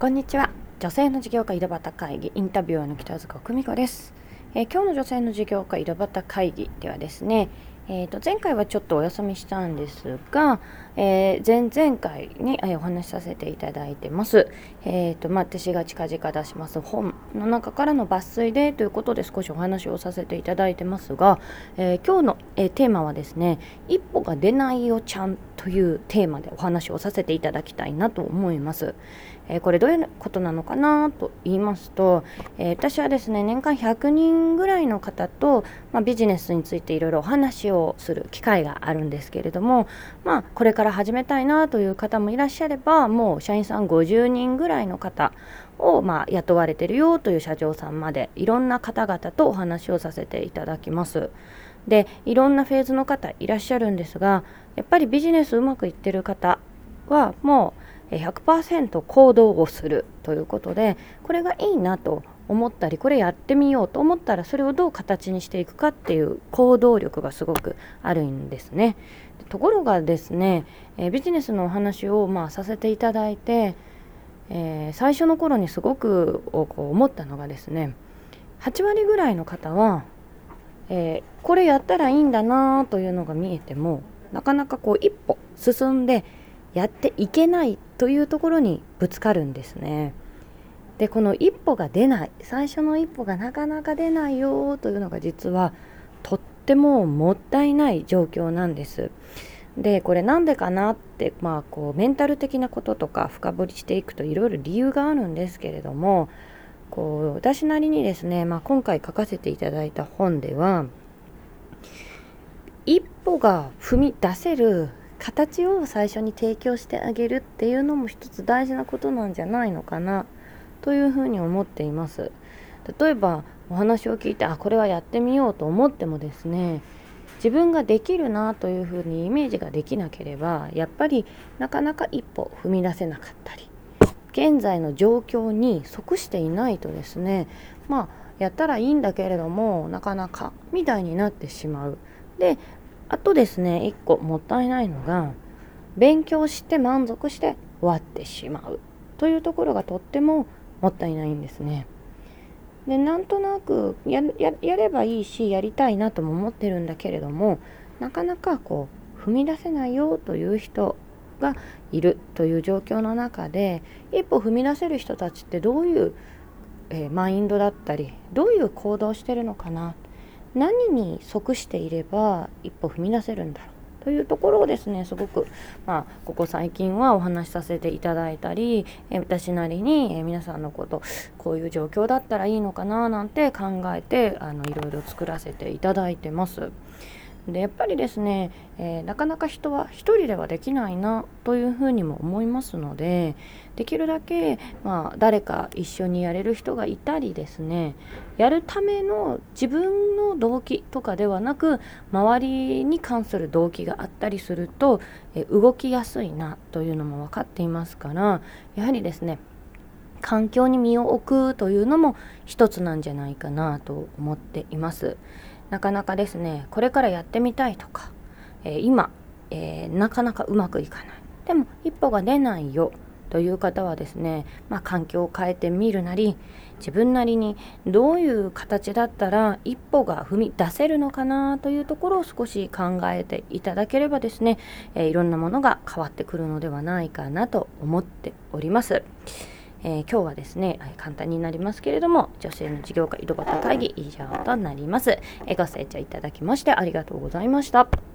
こんにちは女性の事業家井戸端会議インタビュアーの北塚久美子です、えー、今日の女性の事業家井戸端会議ではですねえー、と前回はちょっとお休みしたんですが、えー、前々回に、お話しさせていただいてます。えーとまあ、私が近々出します本の中からの抜粋でということで少しお話をさせていただいてますが、えー、今日の、え、テーマはですね「一歩が出ないよちゃん」というテーマでお話をさせていただきたいなと思います。えー、これどういうことなのかなと言いますと、えー、私はですね年間100人ぐらいの方と、まあ、ビジネスについていろいろお話をする機会があるんですけれども、まあ、これから始めたいなという方もいらっしゃればもう社員さん50人ぐらいの方を、まあ、雇われてるよという社長さんまでいろんな方々とお話をさせていただきます。でいろんなフェーズの方いらっしゃるんですがやっぱりビジネスうまくいってる方はもう100%行動をするということでこれがいいなと思ったりこれやってみようと思ったらそれをどう形にしていくかっていう行動力がすごくあるんですね。ところがですね、えビジネスのお話をまあさせていただいて、えー、最初の頃にすごく思ったのがですね8割ぐらいの方は、えー、これやったらいいんだなというのが見えてもなかなかこう一歩進んでやっていけないというところにぶつかるんですね。でこの一歩が出ない最初の一歩がなかなか出ないよというのが実はとってももったいない状況なんです。でこれなんでかなってまあこうメンタル的なこととか深掘りしていくといろいろ理由があるんですけれどもこう私なりにですね、まあ、今回書かせていただいた本では一歩が踏み出せる形を最初に提供してあげるっていうのも一つ大事なことなんじゃないのかなというふうに思っています。例えばお話を聞いてあこれはやってみようと思ってもですね自分ができるなというふうにイメージができなければやっぱりなかなか一歩踏み出せなかったり現在の状況に即していないとですねまあやったらいいんだけれどもなかなかみたいになってしまうであとですね1個もったいないのが勉強して満足して終わってしまうというところがとってももったいないんですね。でなんとなくやればいいしやりたいなとも思ってるんだけれどもなかなかこう踏み出せないよという人がいるという状況の中で一歩踏み出せる人たちってどういう、えー、マインドだったりどういう行動をしてるのかな何に即していれば一歩踏み出せるんだろうというところをですねすごく、まあ、ここ最近はお話しさせていただいたり、え私なりに、え皆さんのことこういう状況だったらいいのかななんて考えてあのいろいろ作らせていただいてます。でやっぱりですね、えー、なかなか人は一人ではできないなというふうにも思いますのでできるだけ、まあ、誰か一緒にやれる人がいたりですねやるための自分の動機とかではなく周りに関する動機があったりすると、えー、動きやすいなというのも分かっていますからやはりですね環境に身を置くというのも一つなんじゃないかなと思っています。なかなかですねこれからやってみたいとか、えー、今、えー、なかなかうまくいかないでも一歩が出ないよという方はですね、まあ、環境を変えてみるなり自分なりにどういう形だったら一歩が踏み出せるのかなというところを少し考えていただければですね、えー、いろんなものが変わってくるのではないかなと思っております。えー、今日はですね、簡単になりますけれども、女性の事業家井戸端会議以上となります。えー、ご清聴いただきましてありがとうございました。